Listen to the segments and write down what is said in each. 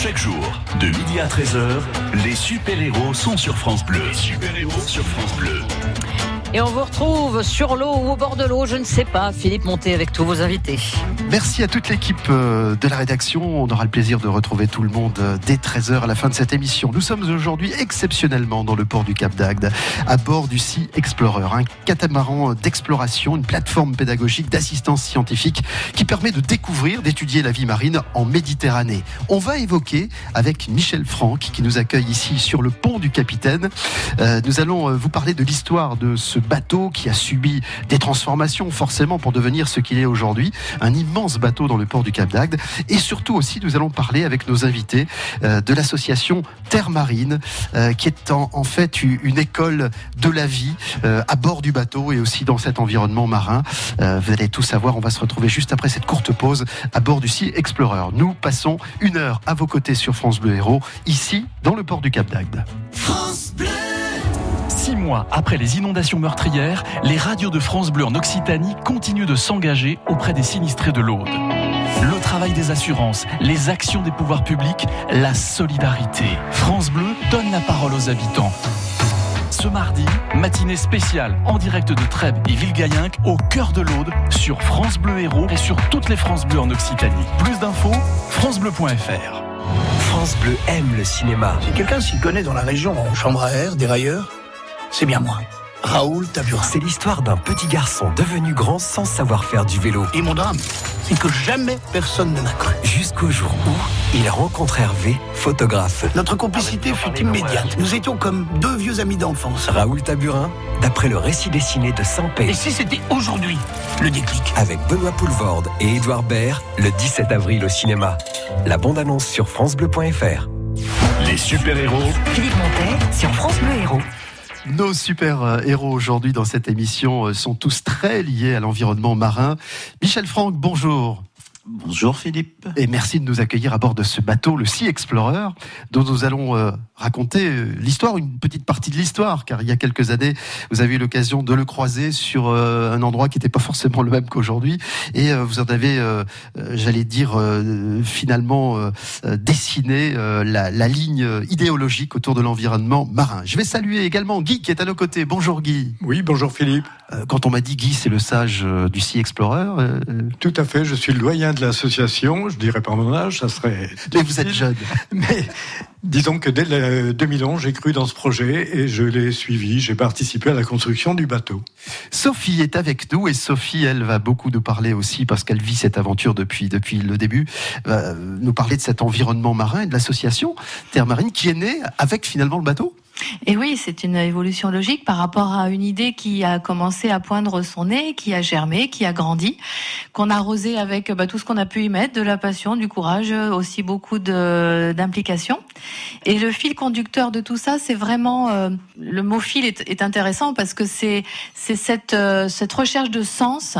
Chaque jour, de midi à 13h, les super-héros sont sur France Bleu. super-héros sur France Bleu. Et on vous retrouve sur l'eau ou au bord de l'eau, je ne sais pas. Philippe Monté avec tous vos invités. Merci à toute l'équipe euh, de la rédaction. On aura le plaisir de retrouver tout le monde euh, dès 13h à la fin de cette émission. Nous sommes aujourd'hui exceptionnellement dans le port du Cap d'Agde, à bord du Sea Explorer, un catamaran d'exploration, une plateforme pédagogique d'assistance scientifique qui permet de découvrir, d'étudier la vie marine en Méditerranée. On va évoquer avec Michel Franck, qui nous accueille ici sur le pont du Capitaine. Euh, nous allons vous parler de l'histoire de ce bateau qui a subi des transformations forcément pour devenir ce qu'il est aujourd'hui, un immense bateau dans le port du Cap d'Agde. Et surtout aussi, nous allons parler avec nos invités euh, de l'association Terre Marine, euh, qui est en, fait une école de la vie euh, à bord du bateau et aussi dans cet environnement marin. Vous allez tout savoir, on va se retrouver juste après cette courte pause à bord du Sea Explorer. Nous passons une heure à vos côtés sur France Bleu Héros, ici dans le port du Cap d'Agde. France Bleu Six mois après les inondations meurtrières, les radios de France Bleu en Occitanie continuent de s'engager auprès des sinistrés de l'Aude. Le travail des assurances, les actions des pouvoirs publics, la solidarité. France Bleu donne la parole aux habitants. Ce mardi, matinée spéciale en direct de Trèbes et Villegayenc au cœur de l'Aude sur France Bleu Héros et sur toutes les France Bleu en Occitanie. Plus d'infos, francebleu.fr. France Bleu aime le cinéma. Si quelqu'un s'y connaît dans la région en chambre à air, dérailleur, c'est bien moi. Raoul Taburin. C'est l'histoire d'un petit garçon devenu grand sans savoir faire du vélo. Et mon drame, c'est que jamais personne ne m'a cru. Jusqu'au jour où il rencontre Hervé, photographe. Notre complicité fut immédiate. Nous étions comme deux vieux amis d'enfance. Raoul Taburin, d'après le récit dessiné de Saint-Pé. Et si c'était aujourd'hui le déclic Avec Benoît Poulvorde et Édouard Baird, le 17 avril au cinéma. La bande-annonce sur FranceBleu.fr. Les super-héros. Philippe Montet sur France Bleu Héros. Nos super héros aujourd'hui dans cette émission sont tous très liés à l'environnement marin. Michel Franck, bonjour. Bonjour Philippe. Et merci de nous accueillir à bord de ce bateau, le Sea Explorer, dont nous allons euh, raconter l'histoire, une petite partie de l'histoire, car il y a quelques années, vous avez eu l'occasion de le croiser sur euh, un endroit qui n'était pas forcément le même qu'aujourd'hui, et euh, vous en avez, j'allais dire, finalement dessiné la, la, ligne idéologique autour de l'environnement marin. Je vais saluer également Guy qui est à nos côtés. Bonjour Guy. Oui, bonjour Philippe. Quand on m'a dit Guy, c'est le sage du Sea Explorer. Tout à fait, je suis le doyen de l'association, je dirais pas mon âge, ça serait. Mais vous êtes jeune. Mais disons que dès le 2011, j'ai cru dans ce projet et je l'ai suivi. J'ai participé à la construction du bateau. Sophie est avec nous et Sophie, elle va beaucoup nous parler aussi parce qu'elle vit cette aventure depuis depuis le début. Va nous parler de cet environnement marin et de l'association Terre Marine qui est née avec finalement le bateau? Et oui, c'est une évolution logique par rapport à une idée qui a commencé à poindre son nez, qui a germé, qui a grandi, qu'on a arrosé avec bah, tout ce qu'on a pu y mettre, de la passion, du courage, aussi beaucoup d'implication. Et le fil conducteur de tout ça, c'est vraiment euh, le mot fil est, est intéressant parce que c'est c'est cette euh, cette recherche de sens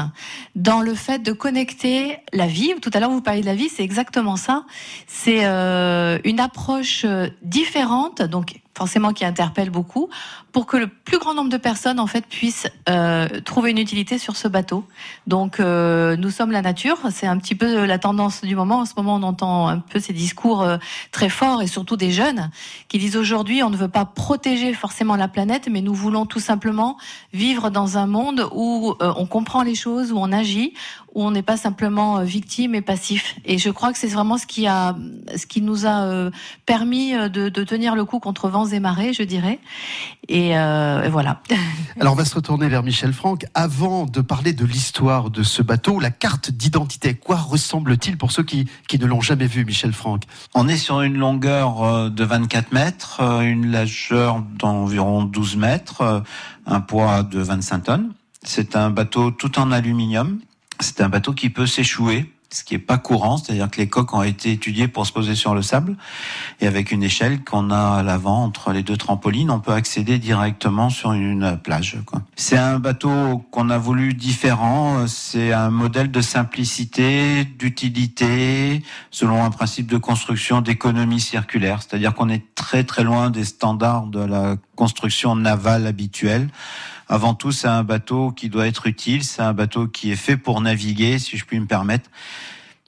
dans le fait de connecter la vie. Tout à l'heure vous parliez de la vie, c'est exactement ça. C'est euh, une approche différente, donc forcément qui interpelle beaucoup, pour que le plus grand nombre de personnes en fait puissent euh, trouver une utilité sur ce bateau. Donc euh, nous sommes la nature, c'est un petit peu la tendance du moment. En ce moment, on entend un peu ces discours euh, très forts et surtout des jeunes qui disent aujourd'hui on ne veut pas protéger forcément la planète, mais nous voulons tout simplement vivre dans un monde où euh, on comprend les choses, où on agit, où on n'est pas simplement victime et passif. Et je crois que c'est vraiment ce qui a, ce qui nous a permis de, de tenir le coup contre vents et marées, je dirais. Et, euh, et, voilà. Alors on va se retourner vers Michel Franck. Avant de parler de l'histoire de ce bateau, la carte d'identité, quoi ressemble-t-il pour ceux qui, qui ne l'ont jamais vu, Michel Franck? On est sur une longueur de 24 mètres, une largeur d'environ 12 mètres, un poids de 25 tonnes. C'est un bateau tout en aluminium. C'est un bateau qui peut s'échouer ce qui est pas courant, c'est-à-dire que les coques ont été étudiées pour se poser sur le sable, et avec une échelle qu'on a à l'avant entre les deux trampolines, on peut accéder directement sur une plage. C'est un bateau qu'on a voulu différent, c'est un modèle de simplicité, d'utilité, selon un principe de construction d'économie circulaire, c'est-à-dire qu'on est très très loin des standards de la construction navale habituelle. Avant tout, c'est un bateau qui doit être utile, c'est un bateau qui est fait pour naviguer, si je puis me permettre.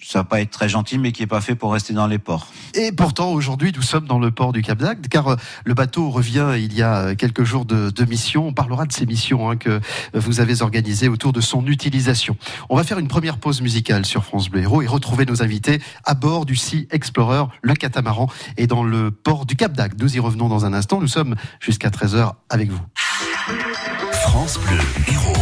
ça va pas être très gentil, mais qui est pas fait pour rester dans les ports. Et pourtant, aujourd'hui, nous sommes dans le port du Cap d'Agde, car euh, le bateau revient il y a quelques jours de, de mission. On parlera de ces missions hein, que vous avez organisées autour de son utilisation. On va faire une première pause musicale sur France Bleu Héros et retrouver nos invités à bord du Sea Explorer, le catamaran, et dans le port du Cap d'Agde. Nous y revenons dans un instant. Nous sommes jusqu'à 13h avec vous. France Bleu Héros.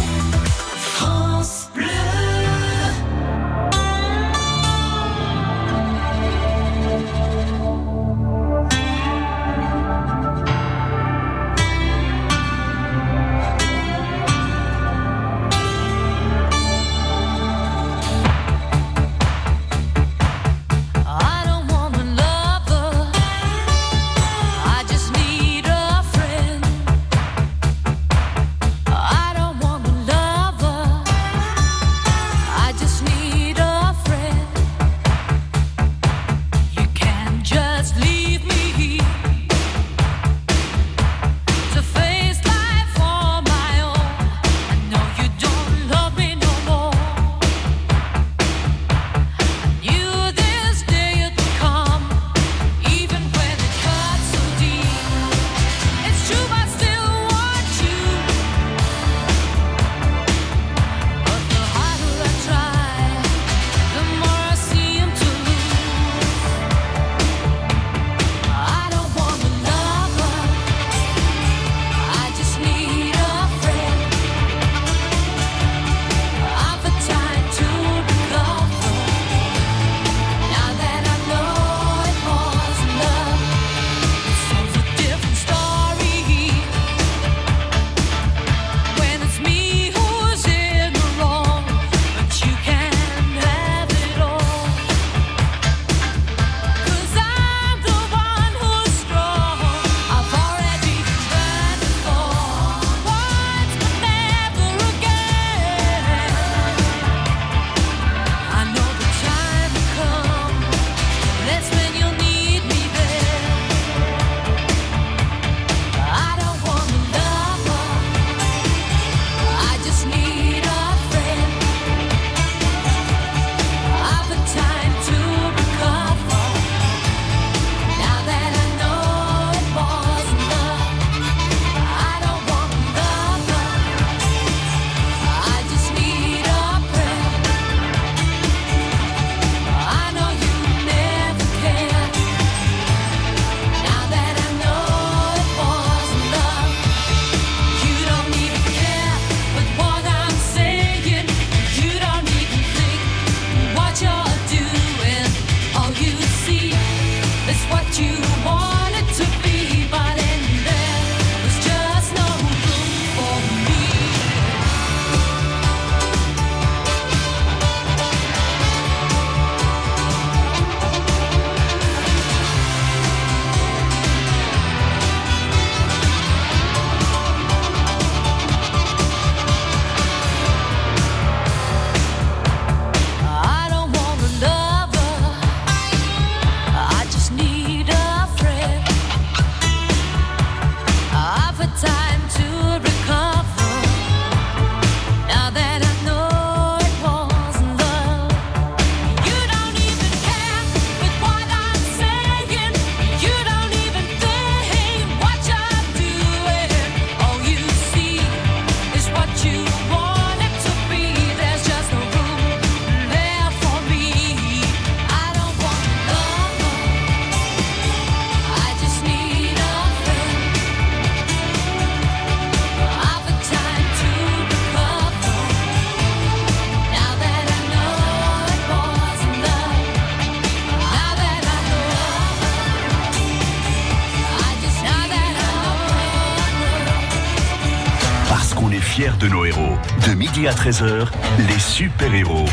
À 13h, les super-héros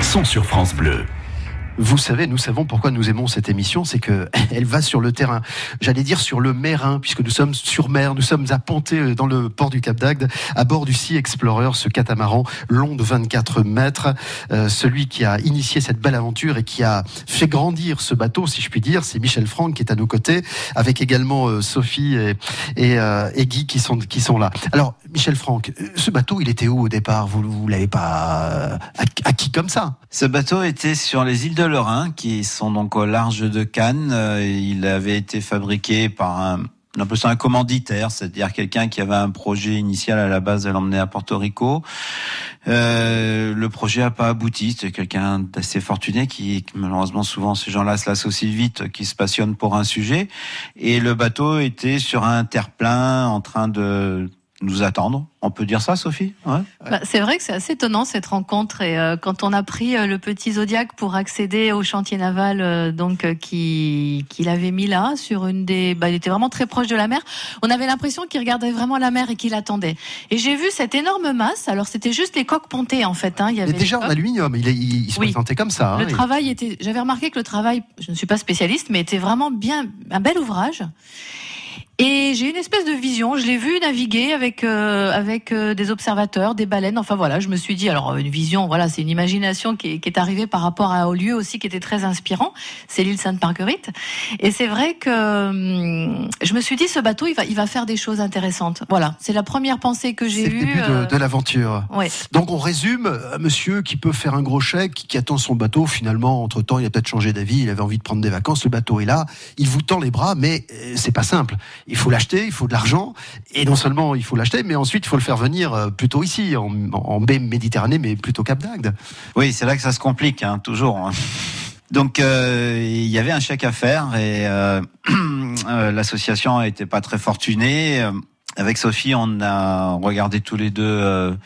sont sur France Bleu. Vous savez, nous savons pourquoi nous aimons cette émission, c'est que elle va sur le terrain. J'allais dire sur le Mérin, puisque nous sommes sur mer, nous sommes à Ponté, dans le port du Cap d'Agde, à bord du Sea Explorer, ce catamaran long de 24 mètres. Euh, celui qui a initié cette belle aventure et qui a fait grandir ce bateau, si je puis dire, c'est Michel Franck qui est à nos côtés, avec également euh, Sophie et, et, euh, et Guy qui sont, qui sont là. Alors, Michel Franck, ce bateau, il était où au départ? Vous ne l'avez pas acquis comme ça? Ce bateau était sur les îles de Lorrain, qui sont donc au large de Cannes. Euh, il avait été fabriqué par un un commanditaire, c'est-à-dire quelqu'un qui avait un projet initial à la base de l'emmener à Porto Rico. Euh, le projet n'a pas abouti. C'est quelqu'un d'assez fortuné qui, malheureusement, souvent ces gens-là se lassent aussi vite, qui se passionnent pour un sujet. Et le bateau était sur un terre-plein en train de nous attendre. On peut dire ça, Sophie ouais. bah, C'est vrai que c'est assez étonnant cette rencontre. Et euh, quand on a pris euh, le petit Zodiac pour accéder au chantier naval, euh, donc qui qu'il avait mis là sur une des, bah, il était vraiment très proche de la mer. On avait l'impression qu'il regardait vraiment la mer et qu'il attendait. Et j'ai vu cette énorme masse. Alors c'était juste les coques pontées en fait. Hein. Il y avait déjà en aluminium. Il, il, se présentait comme ça. Hein, le travail était. J'avais remarqué que le travail, je ne suis pas spécialiste, mais était vraiment bien un bel ouvrage. Et j'ai une espèce de vision. Je l'ai vu naviguer avec euh, avec euh, des observateurs, des baleines. Enfin voilà, je me suis dit alors une vision. Voilà, c'est une imagination qui est, qui est arrivée par rapport à au lieu aussi qui était très inspirant. C'est l'île Sainte-Marguerite. Et c'est vrai que hum, je me suis dit ce bateau il va il va faire des choses intéressantes. Voilà, c'est la première pensée que j'ai eue. C'est le début de, euh, de l'aventure. Ouais. Donc on résume, monsieur qui peut faire un gros chèque, qui attend son bateau. Finalement, entre temps, il a peut-être changé d'avis. Il avait envie de prendre des vacances. Le bateau est là. Il vous tend les bras, mais c'est pas simple il faut l'acheter, il faut de l'argent, et non seulement il faut l'acheter, mais ensuite il faut le faire venir euh, plutôt ici, en, baie Méditerranée, mais plutôt Cap d'Agde. Oui, c'est là que ça se complique, hein, toujours. Hein. Donc euh, il y avait un chèque à faire et euh, l'association n'était pas très fortunée. Avec Sophie, on a regardé tous les deux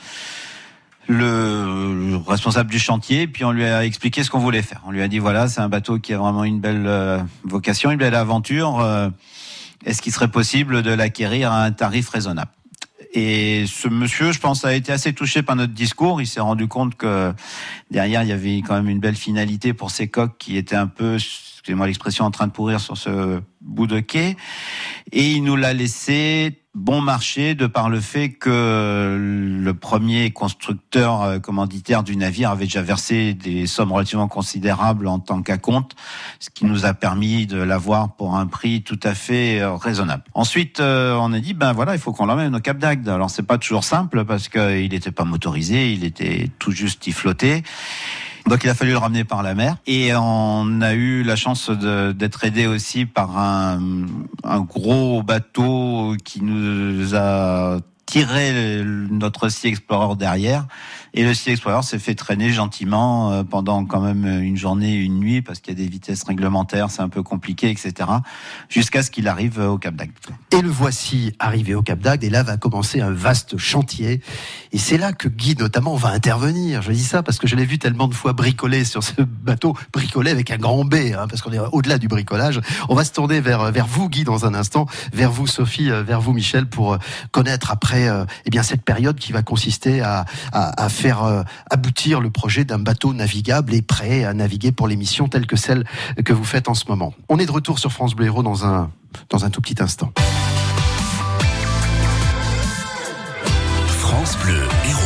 le responsable du chantier, puis on lui a expliqué ce qu'on voulait faire. On lui a dit voilà, c'est un bateau qui a vraiment une belle vocation, une belle aventure est-ce qu'il serait possible de l'acquérir à un tarif raisonnable? Et ce monsieur, je pense, a été assez touché par notre discours. Il s'est rendu compte que derrière, il y avait quand même une belle finalité pour ces coques qui étaient un peu, excusez-moi l'expression, en train de pourrir sur ce bout de quai. Et il nous l'a laissé bon marché de par le fait que le premier constructeur euh, commanditaire du navire avait déjà versé des sommes relativement considérables en tant qu'acompte, ce qui nous a permis de l'avoir pour un prix tout à fait euh, raisonnable. Ensuite, euh, on a dit ben voilà, il faut qu'on l'emmène au Cap d'Agde. Alors c'est pas toujours simple parce qu'il n'était pas motorisé, il était tout juste y flottait. Donc il a fallu le ramener par la mer. Et on a eu la chance d'être aidé aussi par un, un gros bateau qui nous a tiré notre Sea Explorer derrière et le Sea Explorer s'est fait traîner gentiment euh, pendant quand même une journée, une nuit, parce qu'il y a des vitesses réglementaires, c'est un peu compliqué, etc. Jusqu'à ce qu'il arrive au Cap d'Agde. Et le voici arrivé au Cap d'Agde, et là va commencer un vaste chantier. Et c'est là que Guy notamment va intervenir. Je dis ça parce que je l'ai vu tellement de fois bricoler sur ce bateau, bricoler avec un grand B, hein, parce qu'on est au-delà du bricolage. On va se tourner vers vers vous, Guy, dans un instant, vers vous, Sophie, euh, vers vous, Michel, pour euh, connaître après eh bien cette période qui va consister à, à, à faire euh, aboutir le projet d'un bateau navigable et prêt à naviguer pour les missions telles que celles que vous faites en ce moment. On est de retour sur France Bleu Héros dans un, dans un tout petit instant. France Bleu Héros.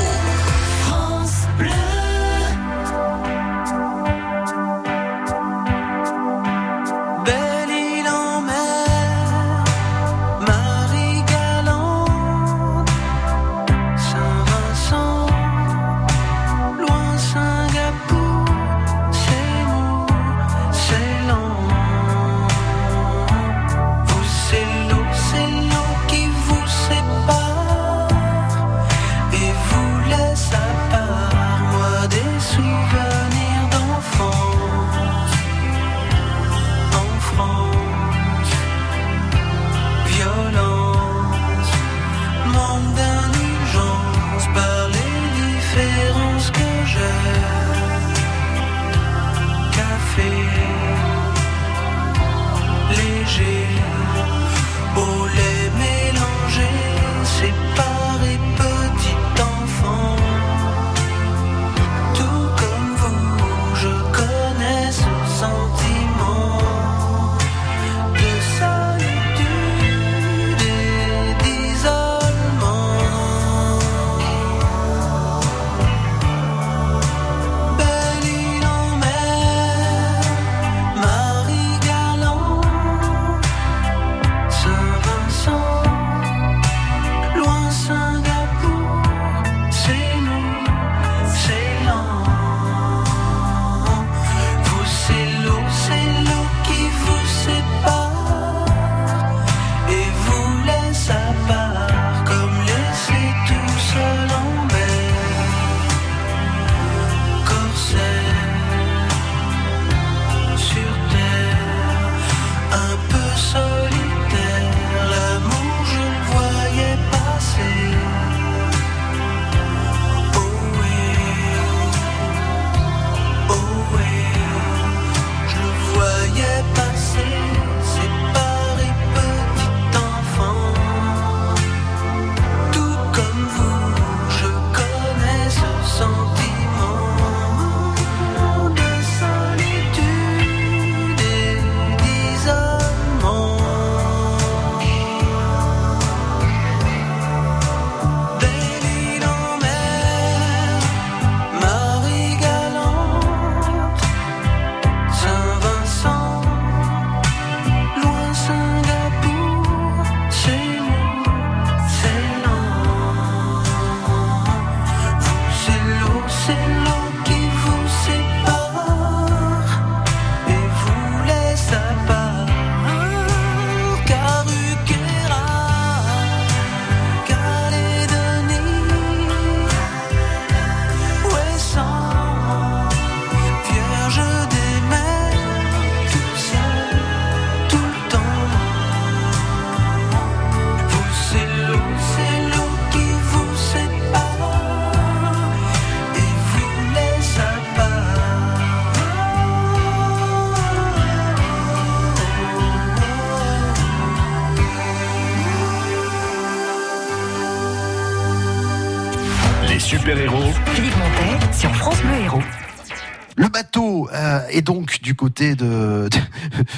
Euh, est donc du côté de,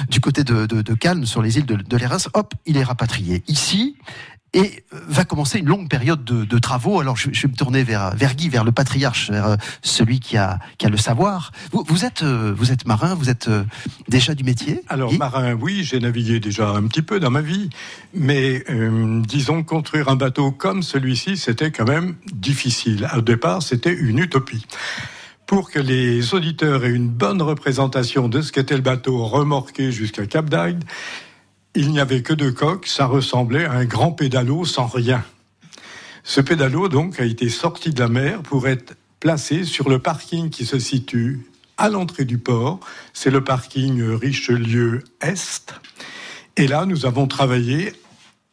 du côté de, de, de Cannes, sur les îles de, de l'Érins. Hop, il est rapatrié ici et va commencer une longue période de, de travaux. Alors je, je, vais me tourner vers, vers Guy, vers le patriarche, vers euh, celui qui a, qui a le savoir. Vous, vous êtes, euh, vous êtes marin, vous êtes euh, déjà du métier Alors Guy? marin, oui, j'ai navigué déjà un petit peu dans ma vie, mais euh, disons construire un bateau comme celui-ci, c'était quand même difficile. Au départ, c'était une utopie. Pour que les auditeurs aient une bonne représentation de ce qu'était le bateau remorqué jusqu'à Cap d'Agde, il n'y avait que deux coques, ça ressemblait à un grand pédalo sans rien. Ce pédalo, donc, a été sorti de la mer pour être placé sur le parking qui se situe à l'entrée du port. C'est le parking Richelieu Est. Et là, nous avons travaillé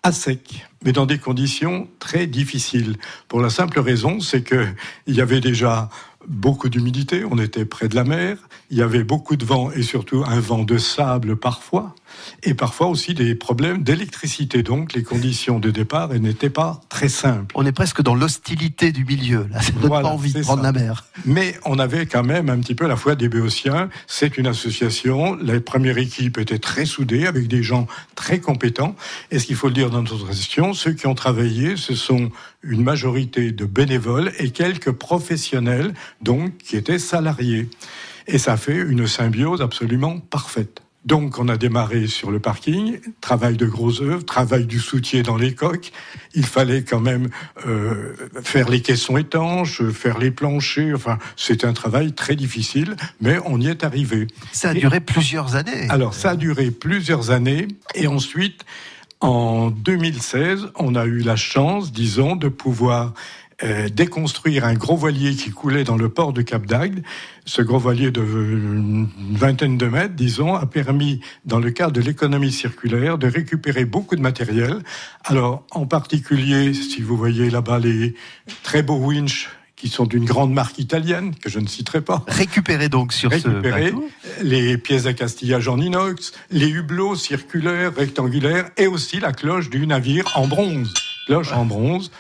à sec, mais dans des conditions très difficiles. Pour la simple raison, c'est que il y avait déjà beaucoup d'humidité, on était près de la mer, il y avait beaucoup de vent et surtout un vent de sable parfois, et parfois aussi des problèmes d'électricité. Donc les conditions de départ n'étaient pas très simples. On est presque dans l'hostilité du milieu. Là, ça donne Voilà, pas envie de prendre ça. la mer. Mais on avait quand même un petit peu la foi des Béotiens. C'est une association. La première équipe était très soudée avec des gens très compétents. Et ce qu'il faut le dire dans notre association, ceux qui ont travaillé, ce sont une majorité de bénévoles et quelques professionnels, donc qui étaient salariés. Et ça fait une symbiose absolument parfaite. Donc, on a démarré sur le parking, travail de gros œuvres, travail du soutier dans les coques. Il fallait quand même euh, faire les caissons étanches, faire les planchers. Enfin, c'était un travail très difficile, mais on y est arrivé. Ça a duré plusieurs années. Alors, ça a duré plusieurs années, et ensuite, en 2016, on a eu la chance, disons, de pouvoir euh, déconstruire un gros voilier qui coulait dans le port de Cap d'Agde. Ce gros voilier de vingtaine de mètres, disons, a permis, dans le cadre de l'économie circulaire, de récupérer beaucoup de matériel. Alors, en particulier, si vous voyez là-bas les très beaux winches qui sont d'une grande marque italienne, que je ne citerai pas. Récupéré donc sur Récupérer ce bateau. les pièces d'accastillage en inox, les hublots circulaires, rectangulaires, et aussi la cloche du navire en bronze. Cloche en bronze,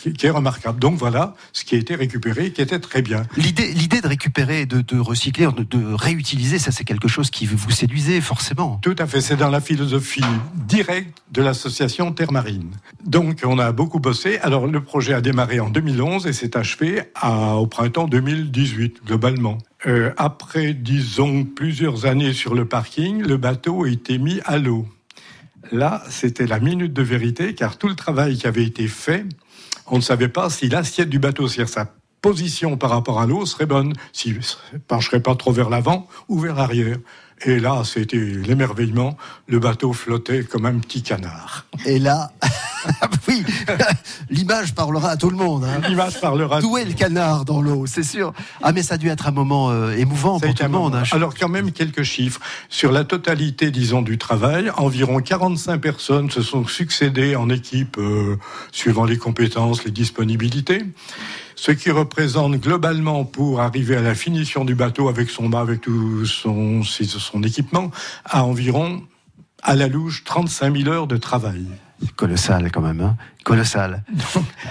qui, qui est remarquable. Donc voilà ce qui a été récupéré, qui était très bien. L'idée, l'idée de récupérer, de, de recycler, de, de réutiliser, ça c'est quelque chose qui vous séduisait forcément. Tout à fait, c'est dans la philosophie directe de l'association Terre Marine. Donc on a beaucoup bossé. Alors le projet a démarré en 2011 et s'est achevé à- au printemps 2018, globalement. Euh, après, disons, plusieurs années sur le parking, le bateau a été mis à l'eau. Là, c'était la minute de vérité, car tout le travail qui avait été fait, on ne savait pas si l'assiette du bateau, c'est-à-dire sa position par rapport à l'eau, serait bonne, s'il ne pencherait pas trop vers l'avant ou vers l'arrière. Et là, c'était l'émerveillement. Le bateau flottait comme un petit canard. Et là, oui, l'image parlera à tout le monde. hein. L'image parlera. D'où est le canard dans l'eau, c'est sûr. Ah mais ça a dû être un moment euh, émouvant Ça pour tout le monde. hein. Alors quand même quelques chiffres. Sur la totalité, disons, du travail, environ 45 personnes se sont succédées en équipe, euh, suivant les compétences, les disponibilités. Ce qui représente globalement, pour arriver à la finition du bateau avec son mât, avec tout son, son équipement, à environ, à la louche, 35 000 heures de travail. Colossal quand même, hein. colossal.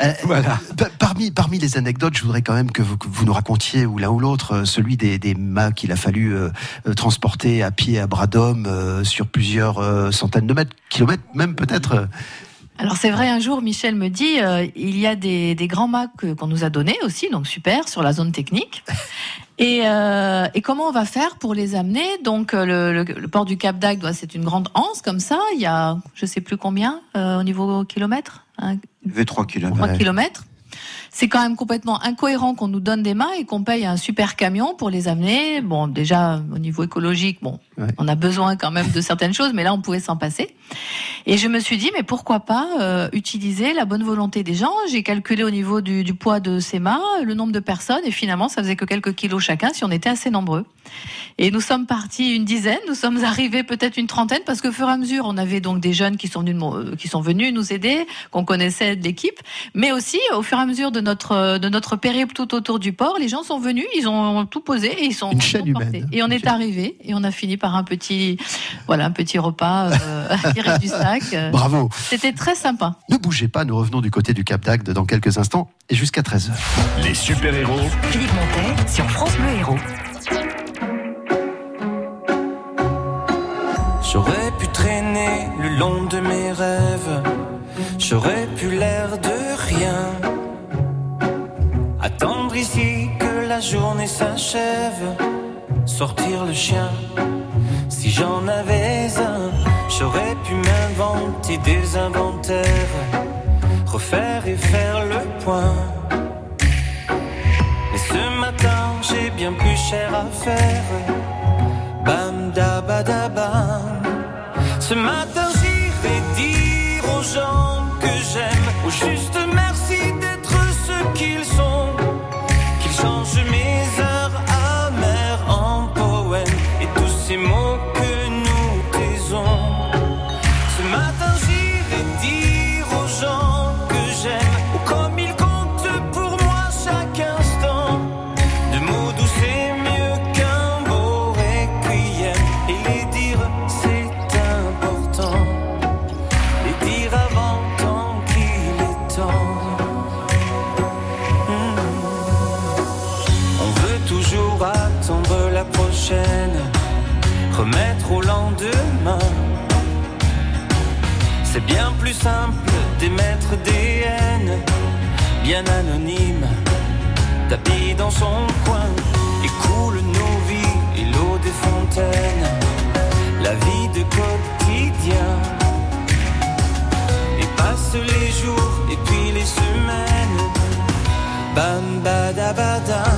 Euh, Voilà. Parmi, parmi les anecdotes, je voudrais quand même que vous, que vous nous racontiez, ou l'un ou l'autre, euh, celui des, des mâts qu'il a fallu euh, transporter à pied à bras d'homme euh, sur plusieurs centaines de mètres, kilomètres même peut-être. Alors c'est vrai, un jour, Michel me dit, euh, il y a des, des grands mâts que- qu'on nous a donnés aussi, donc super, sur la zone technique. Et, euh, et comment on va faire pour les amener Donc euh, le, le- le port du Cap d'Agde, c'est une grande anse comme ça. Il y a, je sais plus combien euh, au niveau kilomètre, hein, Il y avait 3 km. 3 kilomètres. C'est quand même complètement incohérent qu'on nous donne des mains et qu'on paye un super camion pour les amener. Bon, déjà au niveau écologique, bon, Ouais. on a besoin quand même de certaines choses, mais là on pouvait s'en passer. Et je me suis dit, mais pourquoi pas euh, utiliser la bonne volonté des gens? J'ai calculé au niveau du, du poids de ces mâts, le nombre de personnes, et finalement ça faisait que quelques kilos chacun si on était assez nombreux. Et nous sommes partis une dizaine, nous sommes arrivés peut-être une trentaine, parce que au fur et à mesure, on avait donc des jeunes qui sont venus, euh, qui sont venus nous aider, qu'on connaissait de l'équipe, mais aussi au fur et à mesure de notre de notre périple tout autour du port, les gens sont venus, ils ont tout posé et ils sont Une chaîne humaine. Et on Une est chaîne. arrivé et on a fini par par un petit, voilà, un petit repas euh, tiré du sac. Bravo. C'était très sympa. Ne bougez pas, nous revenons du côté du Cap d'Agde dans quelques instants et jusqu'à 13h. Les super-héros. Philippe Montet sur France Bleu Héros. J'aurais pu traîner le long de mes rêves. J'aurais pu l'air de rien. Attendre ici que la journée s'achève. Sortir le chien. Si j'en avais un, j'aurais pu m'inventer des inventaires. Refaire et faire le point. Mais ce matin, j'ai bien plus cher à faire. Bam da ba da bam. Ce matin j'irai dire aux gens que j'aime, au juste merci d'être ce qu'ils sont, qu'ils changent mes heures ces mots son coin et coule nos vies et l'eau des fontaines, la vie de quotidien. Et passent les jours et puis les semaines, bam. Ce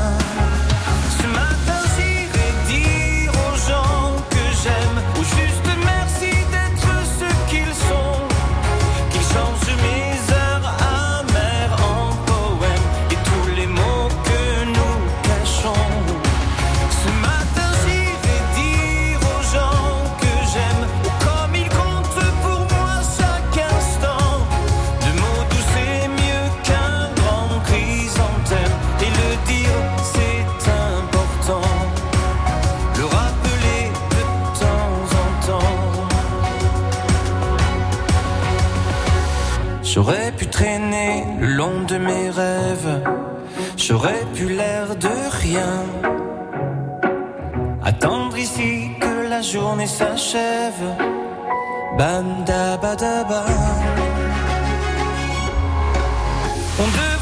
mes rêves, j'aurais pu l'air de rien. Attendre ici que la journée s'achève, bam da ba da ba. On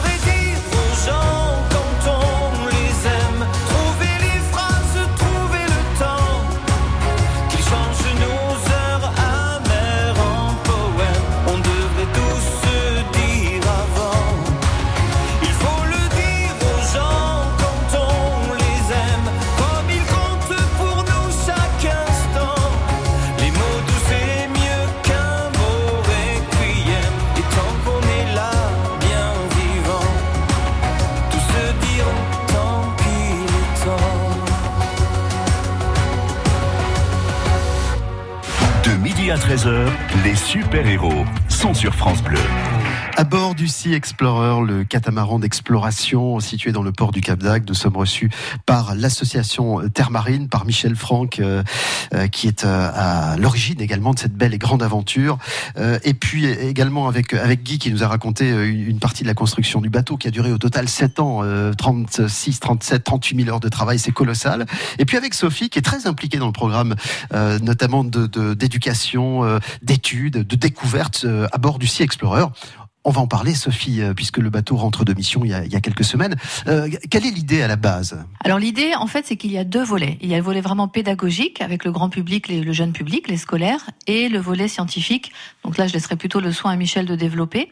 à 13h, les super-héros sont sur France Bleu. À bord du Sea Explorer, le catamaran d'exploration situé dans le port du Cap d'Agde, nous sommes reçus par l'association Terre Marine, par Michel Franck, euh, euh, qui est euh, à l'origine également de cette belle et grande aventure. Euh, et puis également avec, avec Guy qui nous a raconté une, partie de la construction du bateau qui a duré au total 7 ans, euh, 36, 37, 38 000 heures de travail, c'est colossal. Et puis avec Sophie qui est très impliquée dans le programme, notamment de- de- d'éducation, euh, d'études, de découvertes à bord du Sea Explorer. On va en parler, Sophie, euh, puisque le bateau rentre de mission il y a, quelques semaines. Euh, quelle est l'idée à la base? Alors l'idée, en fait, c'est qu'il y a deux volets. Il y a le volet vraiment pédagogique avec le grand public, le jeune public, les scolaires, et le volet scientifique. Donc là, je laisserai plutôt le soin à Michel de développer.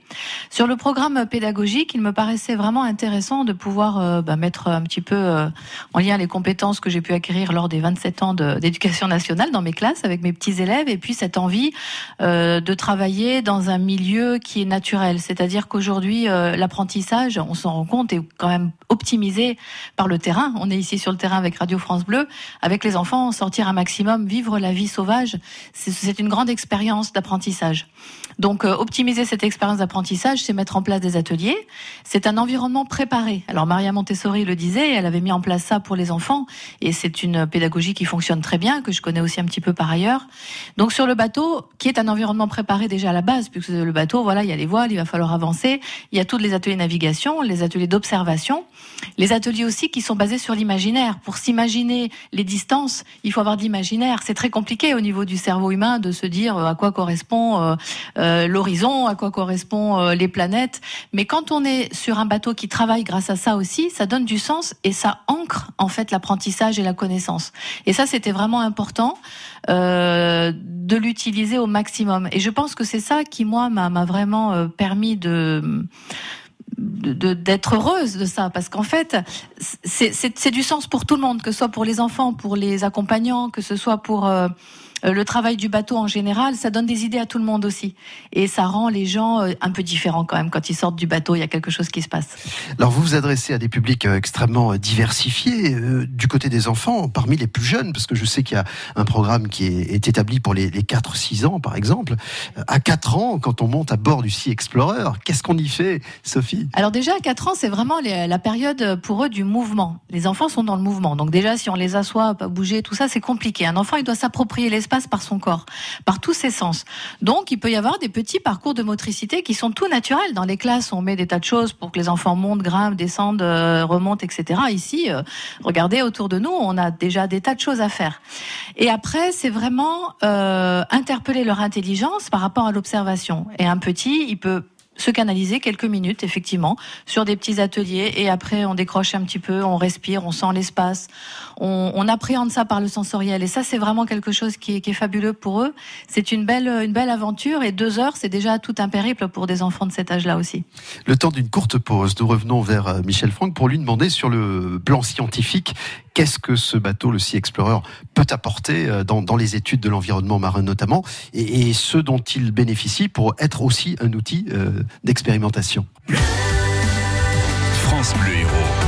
Sur le programme pédagogique, il me paraissait vraiment intéressant de pouvoir euh, bah, mettre un petit peu en lien les compétences que j'ai pu acquérir lors des 27 ans d'éducation nationale dans mes classes avec mes petits élèves, et puis cette envie de travailler dans un milieu qui est naturel, C'est-à-dire qu'aujourd'hui, euh, l'apprentissage, on s'en rend compte, est quand même optimisé par le terrain. On est ici sur le terrain avec Radio France Bleu. Avec les enfants, sortir un maximum, vivre la vie sauvage, c'est une grande expérience d'apprentissage. Donc, euh, optimiser cette expérience d'apprentissage, c'est mettre en place des ateliers. C'est un environnement préparé. Alors, Maria Montessori le disait, elle avait mis en place ça pour les enfants, et c'est une pédagogie qui fonctionne très bien, que je connais aussi un petit peu par ailleurs. Donc, sur le bateau, qui est un environnement préparé déjà à la base, puisque le bateau, voilà, il y a les voiles, il va falloir avancer. Il y a tous les ateliers navigation, les ateliers d'observation, les ateliers aussi qui sont basés sur l'imaginaire. Pour s'imaginer les distances, il faut avoir de l'imaginaire. C'est très compliqué au niveau du cerveau humain de se dire euh, à quoi correspond euh, l'horizon, à quoi correspond les planètes. Mais quand on est sur un bateau qui travaille grâce à ça aussi, ça donne du sens et ça ancre en fait l'apprentissage et la connaissance. Et ça, c'était vraiment important de l'utiliser au maximum. Et je pense que c'est ça qui, moi, m'a vraiment permis de d'être heureuse de ça parce qu'en fait c'est du sens pour tout le monde que ce soit pour les enfants pour les accompagnants que ce soit pour euh, euh, le travail du bateau en général, ça donne des idées à tout le monde aussi. Et ça rend les gens euh, un peu différents quand même. Quand ils sortent du bateau, il y a quelque chose qui se passe. Alors vous vous adressez à des publics euh, extrêmement diversifiés. Du côté des enfants, parmi les plus jeunes, parce que je sais qu'il y a un programme qui est établi pour les 4-6 ans, par exemple. À 4 ans, quand on monte à bord du Sea Explorer, qu'est-ce qu'on y fait, Sophie? Alors déjà, à 4 ans, c'est vraiment la période pour eux du mouvement. Les enfants sont dans le mouvement. Donc déjà, si on les assoit, pas bouger, tout ça, c'est compliqué. Un enfant, il doit s'approprier l'espace passe par son corps, par tous ses sens. Donc, il peut y avoir des petits parcours de motricité qui sont tout naturels. Dans les classes, on met des tas de choses pour que les enfants montent, grimpent, descendent, euh, remontent, etc. Ici, euh, regardez autour de nous, on a déjà des tas de choses à faire. Et après, c'est vraiment euh, interpeller leur intelligence par rapport à l'observation. Et un petit, il peut se canaliser quelques minutes, effectivement, sur des petits ateliers. Et après, on décroche un petit peu, on respire, on sent l'espace, on, appréhende ça par le sensoriel. Et ça, c'est vraiment quelque chose qui est, fabuleux pour eux. C'est une belle, une belle aventure. Et deux heures, c'est déjà tout un périple pour des enfants de cet âge-là aussi. Le temps d'une courte pause, nous revenons vers euh, Michel Franck pour lui demander sur le plan scientifique qu'est-ce que ce bateau, le Sea Explorer, peut apporter euh, dans, les études de l'environnement marin notamment, et, ce dont il bénéficie pour être aussi un outil euh, d'expérimentation. France Bleu Héros.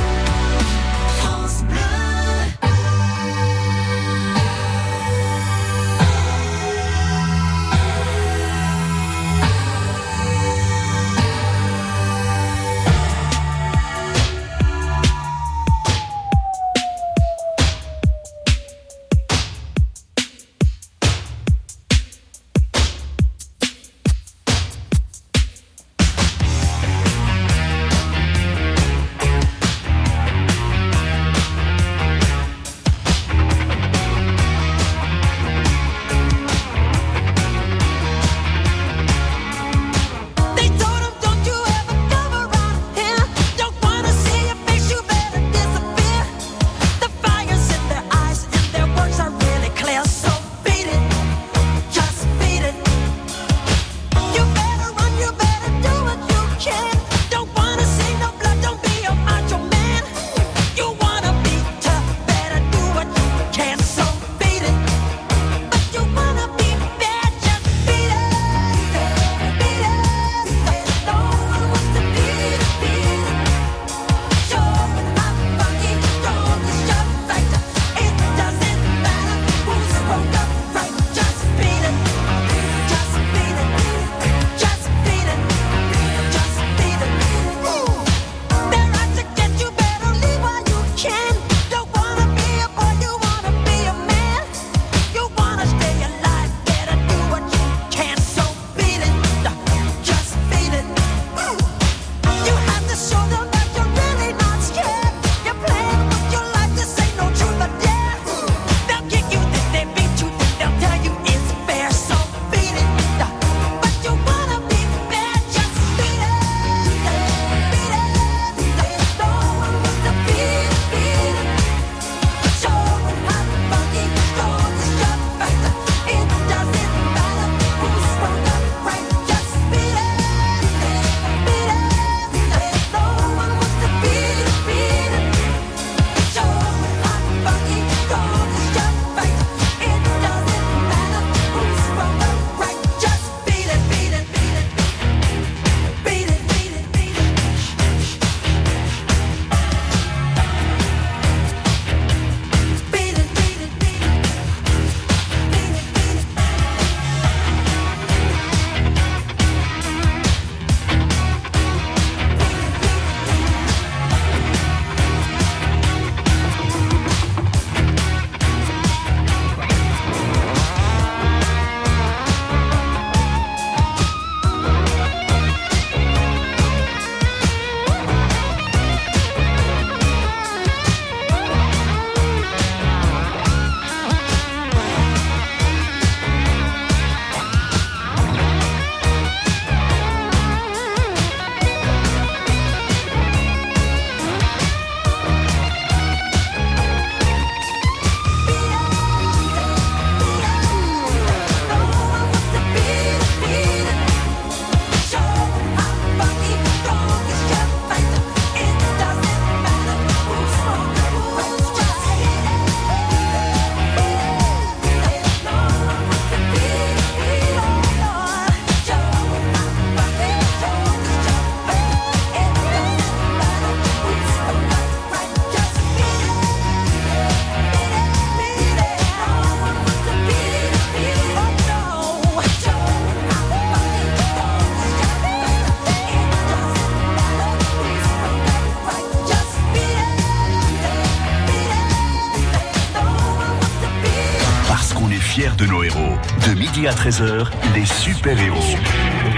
À 13h, les super-héros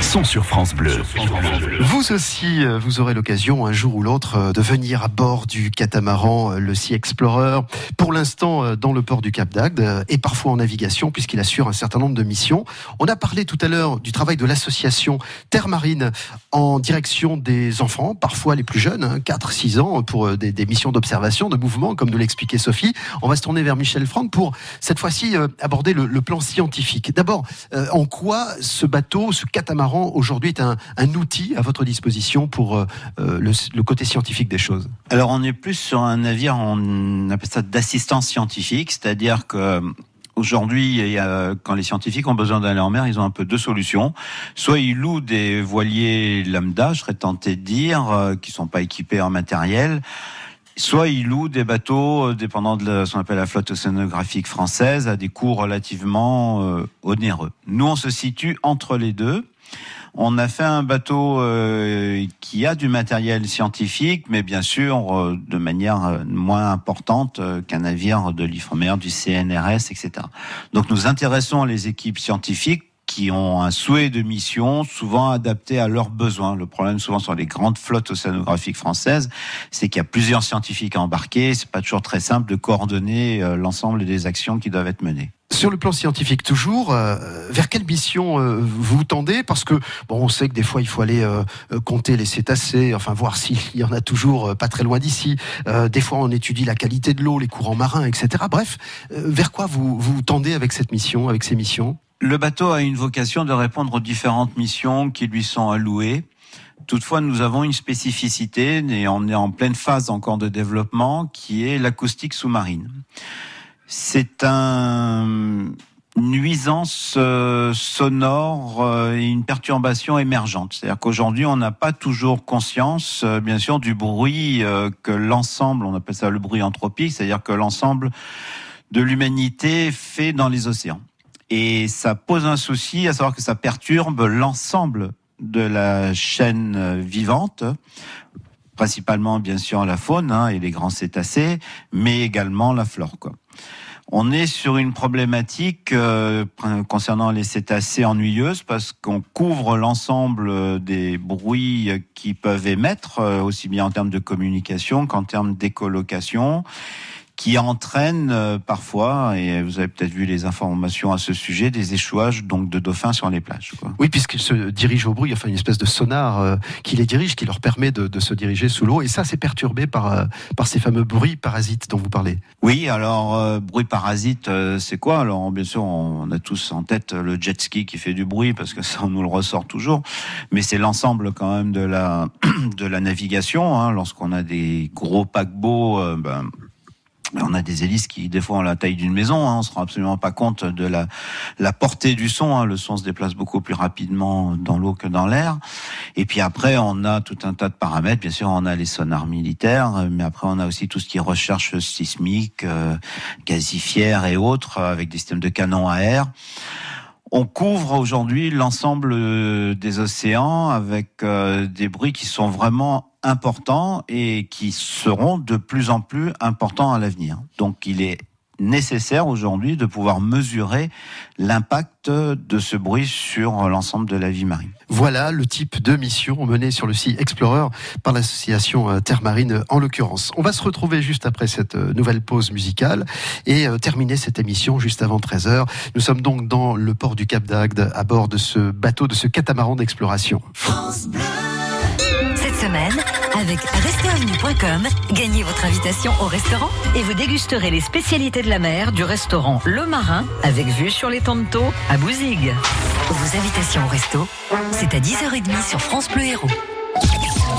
sont sur France Bleu. Vous aussi, euh, vous aurez l'occasion un jour ou l'autre euh, de venir à bord du catamaran, euh, le Sea Explorer. Pour l'instant, dans le port du Cap d'Agde et parfois en navigation puisqu'il assure un certain nombre de missions. On a parlé tout à l'heure du travail de l'association Terre Marine en direction des enfants, parfois les plus jeunes, hein, 4-6 ans, pour des, des missions d'observation, de mouvement, comme nous l'expliquait Sophie. On va se tourner vers Michel Franck pour cette fois-ci aborder le, le plan scientifique. D'abord, en quoi ce bateau, ce catamaran aujourd'hui est un, outil à votre disposition pour euh, euh, le, côté scientifique des choses Alors on est plus sur un navire, on appelle ça d'assistance scientifique, c'est-à-dire que Aujourd'hui, quand les scientifiques ont besoin d'aller en mer, ils ont un peu deux solutions. Soit ils louent des voiliers lambda, je serais tenté de dire, euh, qui sont pas équipés en matériel. Soit ils louent des bateaux dépendant de ce qu'on appelle la flotte océanographique française à des coûts relativement onéreux. Nous, on se situe entre les deux. On a fait un bateau euh, qui a du matériel scientifique, mais bien sûr euh, de manière euh, moins importante qu'un navire de l'IFREMER, du CNRS, etc. Donc nous intéressons les équipes scientifiques qui ont un souhait de mission souvent adapté à leurs besoins. Le problème souvent sur les grandes flottes océanographiques françaises, c'est qu'il y a plusieurs scientifiques embarqués. C'est pas toujours très simple de coordonner euh, l'ensemble des actions qui doivent être menées. Sur le plan scientifique toujours, euh, vers quelle mission euh, vous tendez? Parce que bon, on sait que des fois il faut aller compter les cétacés, enfin voir s'il y en a toujours pas très loin d'ici. Des fois on étudie la qualité de l'eau, les courants marins, etc. Bref, vers quoi vous vous tendez avec cette mission, avec ces missions? Le bateau a une vocation de répondre aux différentes missions qui lui sont allouées. Toutefois, nous avons une spécificité, et on est en pleine phase encore de développement, qui est l'acoustique sous-marine. C'est un une nuisance euh, sonore euh, et une perturbation émergente. C'est-à-dire qu'aujourd'hui, on n'a pas toujours conscience, euh, bien sûr, du bruit que l'ensemble, on appelle ça le bruit anthropique, c'est-à-dire que l'ensemble de l'humanité fait dans les océans. Et ça pose un souci, à savoir que ça perturbe l'ensemble de la chaîne euh, vivante, principalement bien sûr la faune hein, et les grands cétacés, mais également la flore. On est sur une problématique euh, concernant les cétacés ennuyeuses parce qu'on couvre l'ensemble euh, des bruits euh, qui peuvent émettre, aussi bien en termes de communication qu'en termes d'écolocation qui entraîne euh, parfois, et vous avez peut-être vu les informations à ce sujet, des échouages donc de dauphins sur les plages. Quoi. Oui, puisqu'ils se dirigent au bruit, enfin une espèce de sonar euh, qui les dirige, qui leur permet de, de se diriger sous l'eau. Et ça, c'est perturbé par, euh, par ces fameux bruits parasites dont vous parlez. Oui, alors euh, bruit parasite, euh, c'est quoi? Alors bien sûr, on a tous en tête le jet ski qui fait du bruit parce que ça on nous le ressort toujours, mais c'est l'ensemble quand même de la de la navigation. Hein, Lorsqu'on a des gros paquebots, euh, on a des hélices qui, des fois, ont la taille d'une maison. Hein, on se rend absolument pas compte de la, la portée du son. Hein, le son se déplace beaucoup plus rapidement dans l'eau que dans l'air. Et puis après, on a tout un tas de paramètres. Bien sûr, on a les sonars militaires, mais après, on a aussi tout ce qui est recherche sismique, euh, et autres, euh, avec des systèmes de canons à air. On couvre aujourd'hui l'ensemble euh, des océans avec euh, des bruits qui sont vraiment importants et qui seront de plus en plus importants à l'avenir. Donc il est nécessaire aujourd'hui de pouvoir mesurer l'impact de ce bruit sur l'ensemble de la vie marine. Voilà le type de mission menée sur le Sea Explorer par l'association euh, Terre Marine en l'occurrence. On va se retrouver juste après cette euh, nouvelle pause musicale et euh, terminer cette émission juste avant 13h. Nous sommes donc dans le port du Cap d'Agde à bord de ce bateau, de ce catamaran d'exploration. Cette avec restaurantvenue.com, gagnez votre invitation au restaurant. Et vous dégusterez les spécialités de la mer du restaurant Le Marin avec vue sur les Tonto à Bouzigues. Vos invitations au resto, c'est à 10h30 sur France Bleu Héros.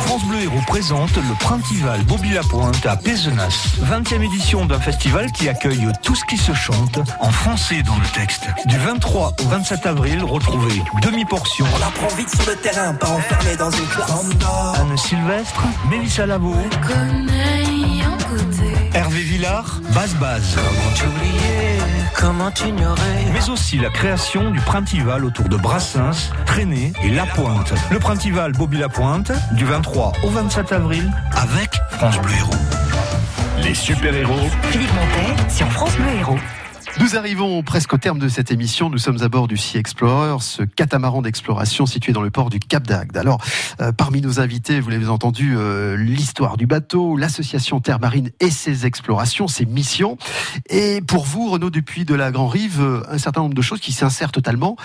France Bleu Héros présente le Printival Bobby-la-Pointe à Pézenas. 20e édition d'un festival qui accueille tout ce qui se chante en français dans le texte. Du 23 au 27 avril, retrouvez demi-portion. On apprend vite sur le terrain, pas enfermé dans une classe. Anne Sylvestre, Mélissa Lavo, Hervé Villard, Base Base. Comment t'ignorer Mais aussi la création du Printival autour de Brassens, Traîné et La Pointe. Le Printival Bobby La Pointe, du 23 au 27 avril, avec France Bleu Héros. Les super-héros Philippe Montet sur France Bleu Héros. Nous arrivons presque au terme de cette émission. Nous sommes à bord du Sea Explorer, ce catamaran d'exploration situé dans le port du Cap d'Agde. Alors, euh, parmi nos invités, vous l'avez entendu, euh, l'histoire du bateau, l'association Terre Marine et ses explorations, ses missions. Et pour vous, Renaud Dupuis de la Grand Rive, euh, un certain nombre de choses qui s'insèrent totalement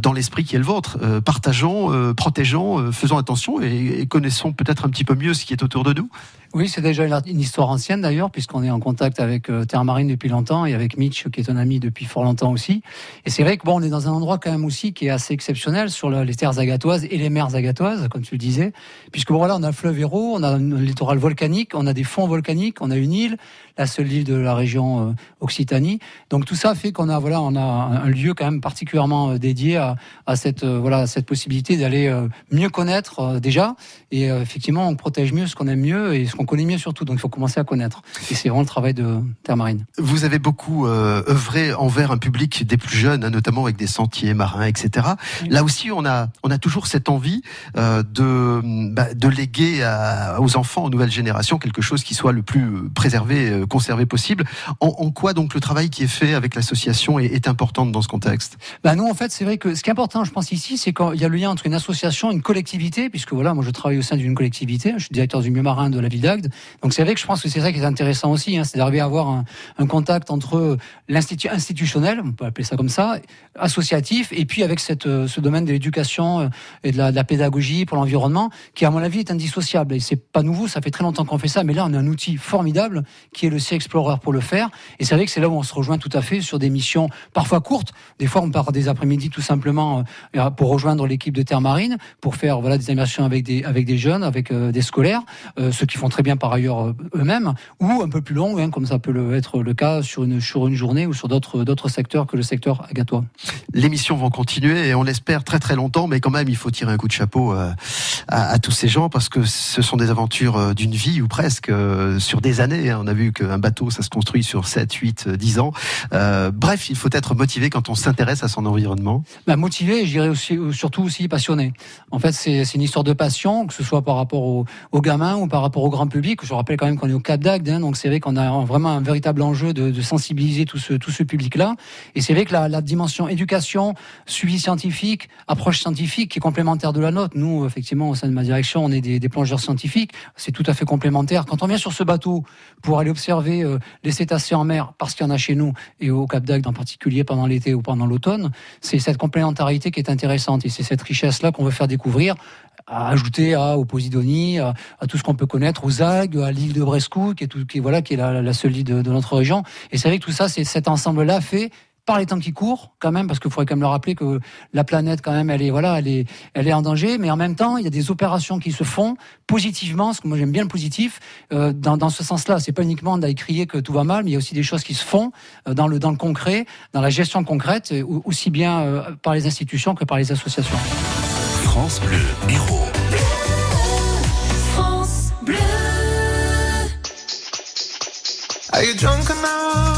dans l'esprit qui est le vôtre. Partageons, protégeons, faisons attention et, et connaissons peut-être un petit peu mieux ce qui est autour de nous. Oui, c'est déjà une, histoire ancienne d'ailleurs, puisqu'on est en contact avec Terre Marine depuis longtemps et avec Mitch, qui est un ami depuis fort longtemps aussi. Et c'est vrai que bon, on est dans un endroit quand même aussi qui est assez exceptionnel sur le- les terres agatoises et les mers agatoises, comme tu le disais, puisque bon, voilà, on a un fleuve Hérault, on a un littoral volcanique, on a des fonds volcaniques, on a une île, la seule île de la région euh, Occitanie. Donc tout ça fait qu'on a voilà, on a un, lieu quand même particulièrement euh, dédié à, à cette euh, voilà cette possibilité d'aller mieux connaître déjà. Et effectivement, on protège mieux ce qu'on aime mieux et ce qu'on connaît mieux surtout. Donc il faut commencer à connaître. Et c'est vraiment le travail de Terre Marine. Vous avez beaucoup euh, œuvré envers un public des plus jeunes, hein, notamment avec des sentiers marins, etc. Là aussi, on a, on a toujours cette envie euh, de, bah, de léguer à- aux enfants, aux nouvelles générations, quelque chose qui soit le plus préservé, conservé possible. En, quoi donc le travail qui est fait avec l'association est, est important dans ce contexte? Bah nous, en fait, c'est vrai que ce qui est important, je pense ici, c'est qu'il y a le lien entre une association, une collectivité, puisque voilà, moi je travaille au sein d'une collectivité, je suis directeur du mieux marin de la ville d'Agde. Donc c'est vrai que je pense que c'est ça qui est intéressant aussi, hein, c'est d'arriver à avoir un, un contact entre l'institut institutionnel, on peut appeler ça comme ça, associatif, et puis avec cette, euh, ce domaine de l'éducation euh, et de la, de la pédagogie pour l'environnement, qui à mon avis est indissociable. Et c'est pas nouveau, ça fait très longtemps qu'on fait ça, mais là on a un outil formidable qui est le Sea Explorer pour le faire. Et c'est vrai que c'est là où on se rejoint tout à fait sur des missions parfois courtes. Des fois, on part des après-midi tout simplement euh, pour rejoindre l'équipe de Terre Marine, pour faire voilà des immersions avec des avec des jeunes, avec euh, des scolaires, euh, ceux qui font très bien par ailleurs euh, eux-mêmes, ou un peu plus long, hein, comme ça peut le, être le cas sur une sur une journée ou sur d'autres secteurs que le secteur agatois. Les missions vont continuer et on l'espère très très longtemps, mais quand même il faut tirer un coup de chapeau euh, à, tous ces gens parce que ce sont des aventures euh, d'une vie ou presque euh, sur des années. hein. On a vu qu'un bateau ça se construit sur 7, 8, 10 ans. Euh, bref, il faut être motivé quand on s'intéresse à son environnement. Bah, motivé, je dirais aussi, euh, surtout aussi passionné. En fait, c'est une histoire de passion, que ce soit par rapport aux, gamins ou par rapport au grand public. Je rappelle quand même qu'on est au Cap d'Agde, hein, donc c'est vrai qu'on a un- vraiment un véritable enjeu de, sensibiliser tout ce, tout ce public-là. Et c'est vrai que la, dimension éducation, suivi scientifique, approche scientifique qui est complémentaire de la nôtre. Nous, effectivement, au sein de ma direction, on est des plongeurs scientifiques. C'est tout à fait complémentaire. Quand on vient sur ce bateau pour aller observer euh, les cétacés en mer, parce qu'il y en a chez nous et au Cap d'Agde en particulier pendant l'été ou pendant l'automne, c'est cette complémentarité qui est intéressante et c'est cette richesse-là qu'on veut faire découvrir à ajouter à, aux Posidonie, à, tout ce qu'on peut connaître, aux algues, à l'île de Brescou, qui est, tout, qui, voilà, qui est la, seule île de, de notre région. Et c'est vrai que tout ça, c'est cet ensemble-là fait par les temps qui courent, quand même, parce qu'il faudrait quand même le rappeler que la planète, quand même, elle est, voilà, elle est, elle est en danger, mais en même temps, il y a des opérations qui se font positivement, parce que moi j'aime bien le positif, euh, dans, dans ce sens-là. C'est pas uniquement d'aller crier que tout va mal, mais il y a aussi des choses qui se font euh, dans le, dans le concret, dans la gestion concrète, euh, aussi bien euh, par les institutions que par les associations. France Bleu, héros. France Bleu. Are you drunk enough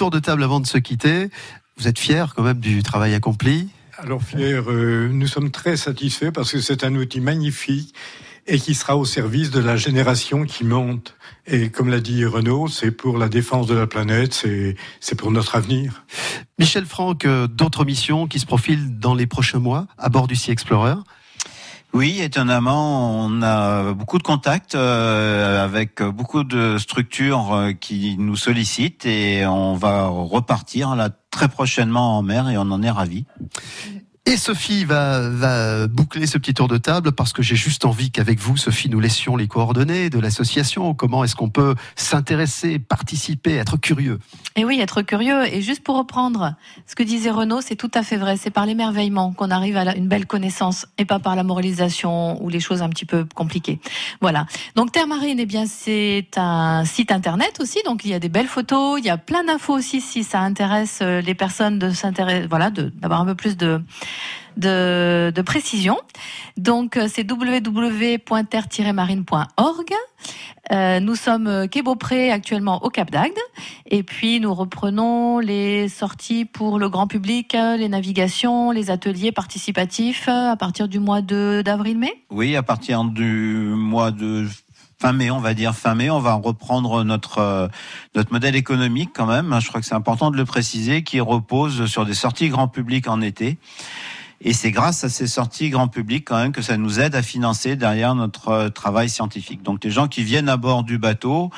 tour de table avant de se quitter. Vous êtes fier quand même du travail accompli Alors Pierre, euh, nous sommes très satisfaits parce que c'est un outil magnifique et qui sera au service de la génération qui monte. Et comme l'a dit Renaud, c'est pour la défense de la planète, c'est c'est pour notre avenir. Michel Franck, euh, d'autres missions qui se profilent dans les prochains mois à bord du Sea Explorer Oui, étonnamment, on a beaucoup de contacts euh, avec beaucoup de structures euh, qui nous sollicitent et on va repartir là très prochainement en mer et on en est ravis. Et Sophie va, boucler ce petit tour de table parce que j'ai juste envie qu'avec vous, Sophie, nous laissions les coordonnées de l'association. Comment est-ce qu'on peut s'intéresser, participer, être curieux? Et oui, être curieux. Et juste pour reprendre ce que disait Renaud, c'est tout à fait vrai. C'est par l'émerveillement qu'on arrive à une belle connaissance et pas par la moralisation ou les choses un petit peu compliquées. Voilà. Donc Terre Marine, eh bien, c'est un site internet aussi. Donc il y a des belles photos. Il y a plein d'infos aussi si ça intéresse euh, les personnes de s'intéresser, voilà, d'avoir un peu plus de, de, précision. Donc euh, c'est www.terre-marine.org. Euh, nous sommes euh, quai Beaupré actuellement au Cap d'Agde. Et puis nous reprenons les sorties pour le grand public, les navigations, les ateliers participatifs à partir du mois de d'avril-mai. Oui, à partir du mois de fin mai, on va dire fin mai, on va reprendre notre euh, notre modèle économique quand même. Je crois que c'est important de le préciser, qui repose sur des sorties grand public en été. Et c'est grâce à ces sorties grand public quand même que ça nous aide à financer derrière notre euh, travail scientifique. Donc les gens qui viennent à bord du bateau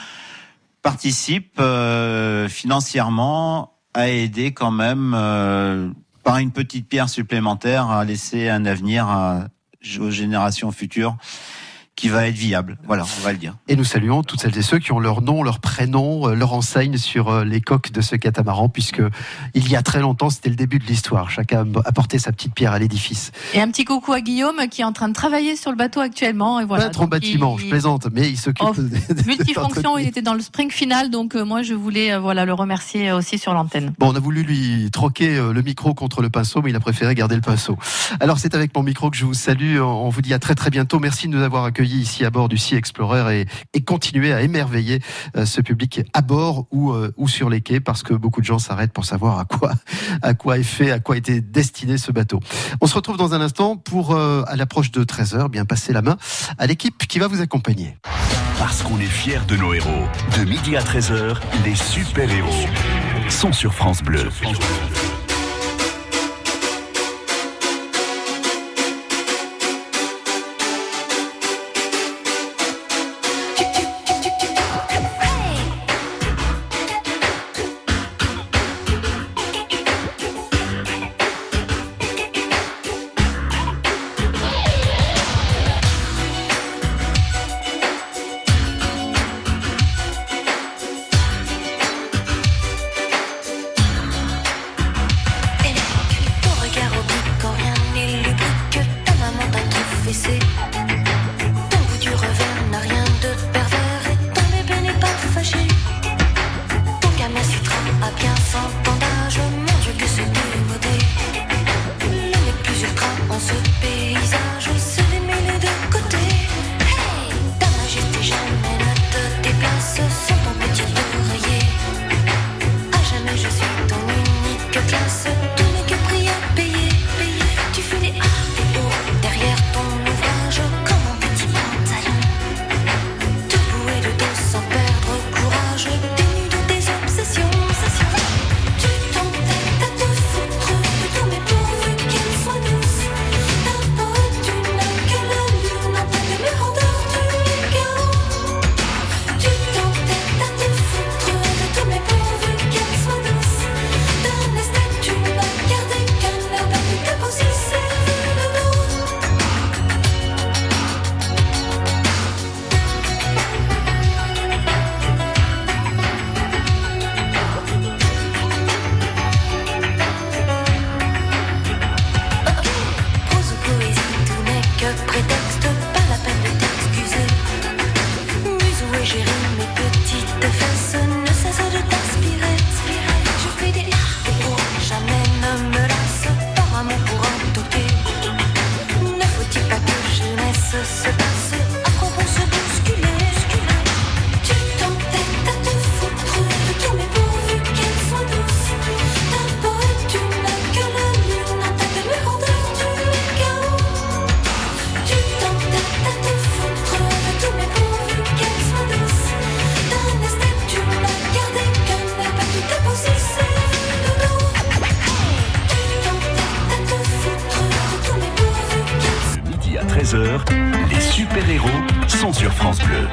participent euh, financièrement à aider quand même euh, par une petite pierre supplémentaire à laisser un avenir à- aux générations futures qui va être viable. Voilà, on va le dire. Et nous saluons toutes celles et ceux qui ont leur nom, leur prénom, euh, leur enseigne sur euh, les coques de ce catamaran, puisque il y a très longtemps, c'était le début de l'histoire. Chacun a apporté sa petite pierre à l'édifice. Et un petit coucou à Guillaume qui est en train de travailler sur le bateau actuellement. Et voilà. Peintre en Donc, bâtiment, il- je plaisante, mais il s'occupe Oh, de- Multifonction, il était dans le spring final, donc euh, moi je voulais voilà le remercier aussi sur l'antenne. Bon, on a voulu lui troquer le micro contre le pinceau, mais il a préféré garder le pinceau. Alors, c'est avec mon micro que je vous salue. On vous dit à très très bientôt. Merci de nous avoir accueillis ici à bord du Sea Explorer et, et continuer à émerveiller euh, ce public à bord ou, euh, ou sur les quais parce que beaucoup de gens s'arrêtent pour savoir à quoi, à quoi est fait, à quoi était destiné ce bateau. On se retrouve dans un instant pour, euh, à l'approche de 13h, bien passer la main à l'équipe qui va vous accompagner. Parce qu'on est fiers de nos héros. De midi à 13h, les super-héros sont sur France Bleu. 13h, les super-héros sont sur France Bleu.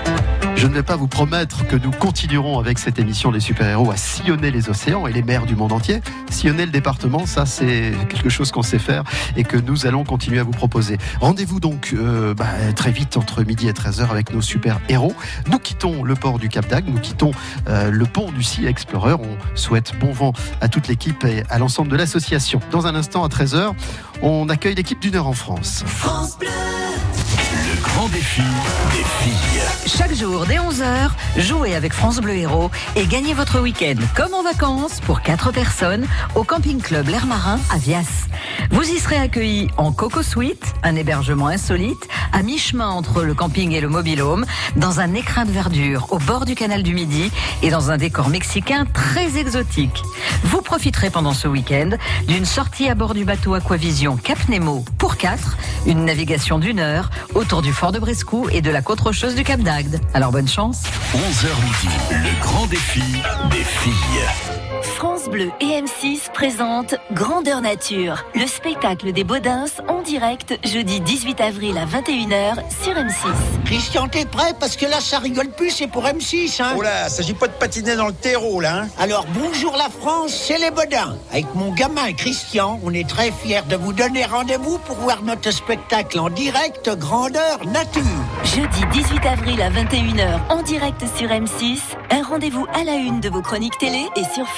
Je ne vais pas vous promettre que nous continuerons avec cette émission Les super-héros à sillonner les océans et les mers du monde entier. Sillonner le département, ça c'est quelque chose qu'on sait faire et que nous allons continuer à vous proposer. Rendez-vous donc euh, bah, très vite entre midi et 13h avec nos super-héros. Nous quittons le port du Cap d'Agde, nous quittons euh, le pont du Sea Explorer. On souhaite bon vent à toute l'équipe et à l'ensemble de l'association. Dans un instant à 13h, on accueille l'équipe d'une heure en France. France Bleu. Le grand défi des filles. Chaque jour dès 11h, jouez avec France Bleu Héros et gagnez votre week-end comme en vacances pour 4 personnes au camping club L'Air Marin à Vias. Vous y serez accueillis en Coco Suite, un hébergement insolite à mi-chemin entre le camping et le mobilhome, dans un écrin de verdure au bord du canal du Midi et dans un décor mexicain très exotique. Vous profiterez pendant ce week-end d'une sortie à bord du bateau Aquavision Cap Nemo pour 4, une navigation d'une heure autour du fort de Brescou et de la côte rocheuse du Cap d'Agde. Alors bonne chance. 11h midi, le grand défi des filles. France Bleu et M6 présentent Grandeur Nature, le spectacle des Baudins en direct jeudi 18 avril à 21h sur M6. Christian, t'es prêt? Parce que là, ça rigole plus, c'est pour M6. Hein Oh là, s'agit pas de patiner dans le terreau, là. Hein Alors, bonjour la France, c'est les Bodins. Avec mon gamin Christian, on est très fiers de vous donner rendez-vous pour voir notre spectacle en direct Grandeur Nature. Jeudi 18 avril à 21h en direct sur M6, un rendez-vous à la une de vos chroniques télé et sur France